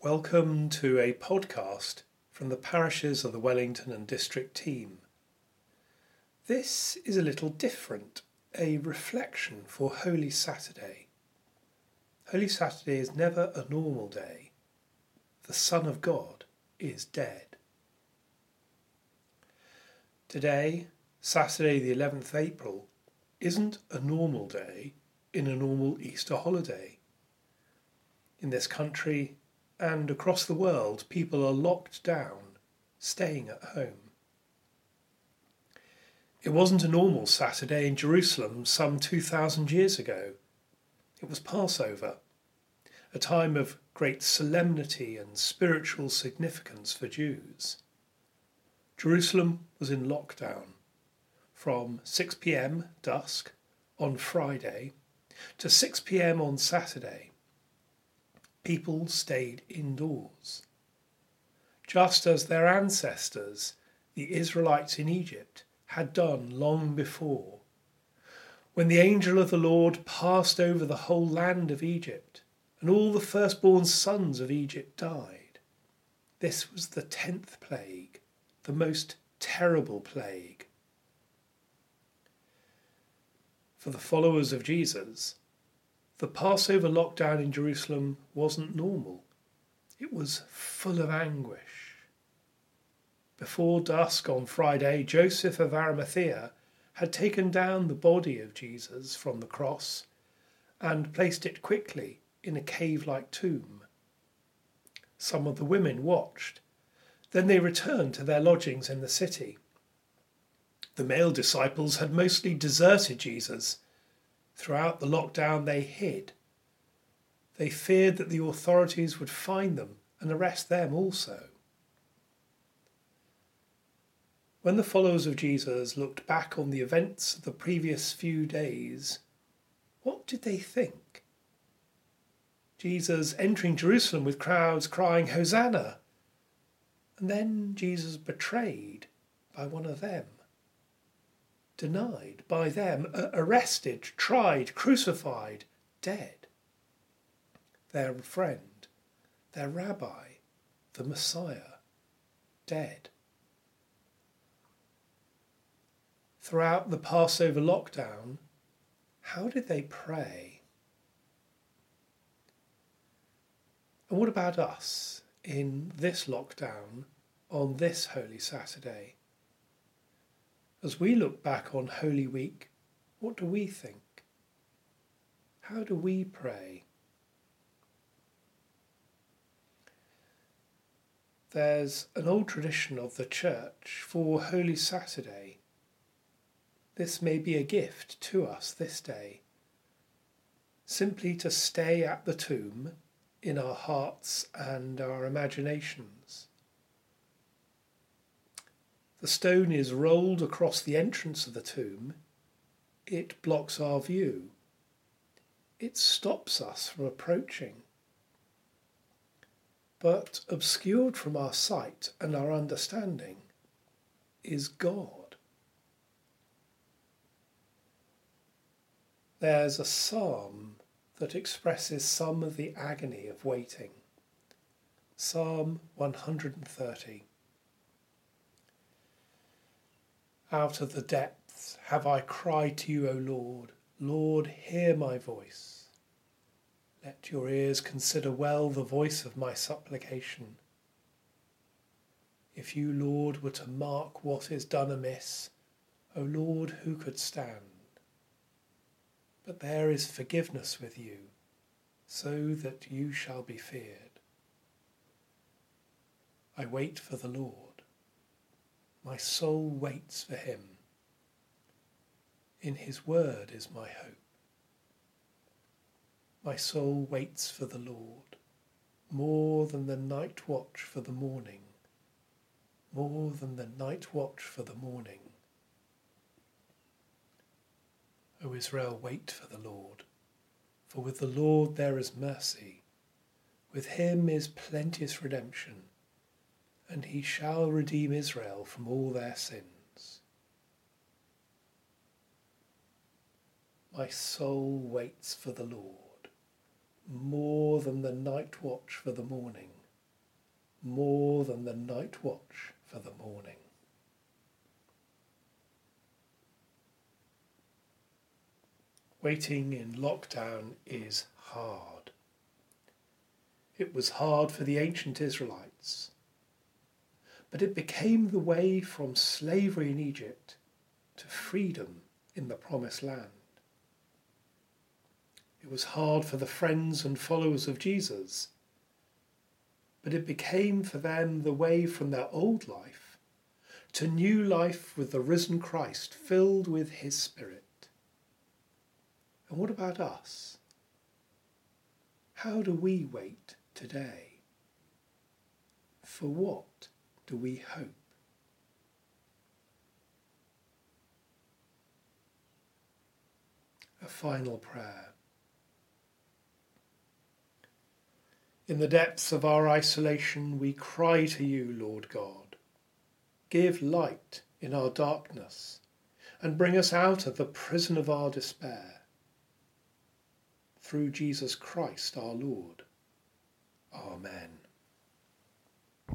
Welcome to a podcast from the parishes of the Wellington and District team. This is a little different, a reflection for Holy Saturday. Holy Saturday is never a normal day. The Son of God is dead. Today, Saturday the 11th April, isn't a normal day in a normal Easter holiday. In this country, and across the world, people are locked down, staying at home. It wasn't a normal Saturday in Jerusalem some 2,000 years ago. It was Passover, a time of great solemnity and spiritual significance for Jews. Jerusalem was in lockdown from 6 pm dusk on Friday to 6 pm on Saturday people stayed indoors. Just as their ancestors, the Israelites in Egypt, had done long before. When the angel of the Lord passed over the whole land of Egypt, and all the firstborn sons of Egypt died. This was the tenth plague, the most terrible plague. For the followers of Jesus, the Passover lockdown in Jerusalem wasn't normal. It was full of anguish. Before dusk on Friday, Joseph of Arimathea had taken down the body of Jesus from the cross and placed it quickly in a cave like tomb. Some of the women watched. Then they returned to their lodgings in the city. The male disciples had mostly deserted Jesus Throughout the lockdown, they hid. They feared that the authorities would find them and arrest them also. When the followers of Jesus looked back on the events of the previous few days, what did they think? Jesus entering Jerusalem with crowds crying, Hosanna! And then Jesus betrayed by one of them denied by them, uh, arrested, tried, crucified, dead. Their friend, their rabbi, the Messiah, dead. Throughout the Passover lockdown, how did they pray? And what about us in this lockdown on this Holy Saturday? As we look back on Holy Week, what do we think? How do we pray? There's an old tradition of the Church for Holy Saturday. This may be a gift to us this day. Simply to stay at the tomb in our hearts and our imaginations the stone is rolled across the entrance of the tomb. It blocks our view. It stops us from approaching. But obscured from our sight and our understanding is God. There's a psalm that expresses some of the agony of waiting. Psalm 130. Out of the depths have I cried to you, O Lord. Lord, hear my voice. Let your ears consider well the voice of my supplication. If you, Lord, were to mark what is done amiss, O Lord, who could stand? But there is forgiveness with you, so that you shall be feared. I wait for the Lord. My soul waits for him. In his word is my hope. My soul waits for the Lord more than the night watch for the morning, more than the night watch for the morning. O Israel, wait for the Lord, for with the Lord there is mercy, with him is plenteous redemption and he shall redeem Israel from all their sins. My soul waits for the Lord more than the night watch for the morning. more than the night watch for the morning. Waiting in lockdown is hard. It was hard for the ancient Israelites, but it became the way from slavery in Egypt to freedom in the Promised Land. It was hard for the friends and followers of Jesus, but it became for them the way from their old life to new life with the risen Christ filled with his Spirit. And what about us? How do we wait today? For what do we hope? A final prayer. In the depths of our isolation, we cry to you, Lord God. Give light in our darkness and bring us out of the prison of our despair through Jesus Christ our Lord. Amen.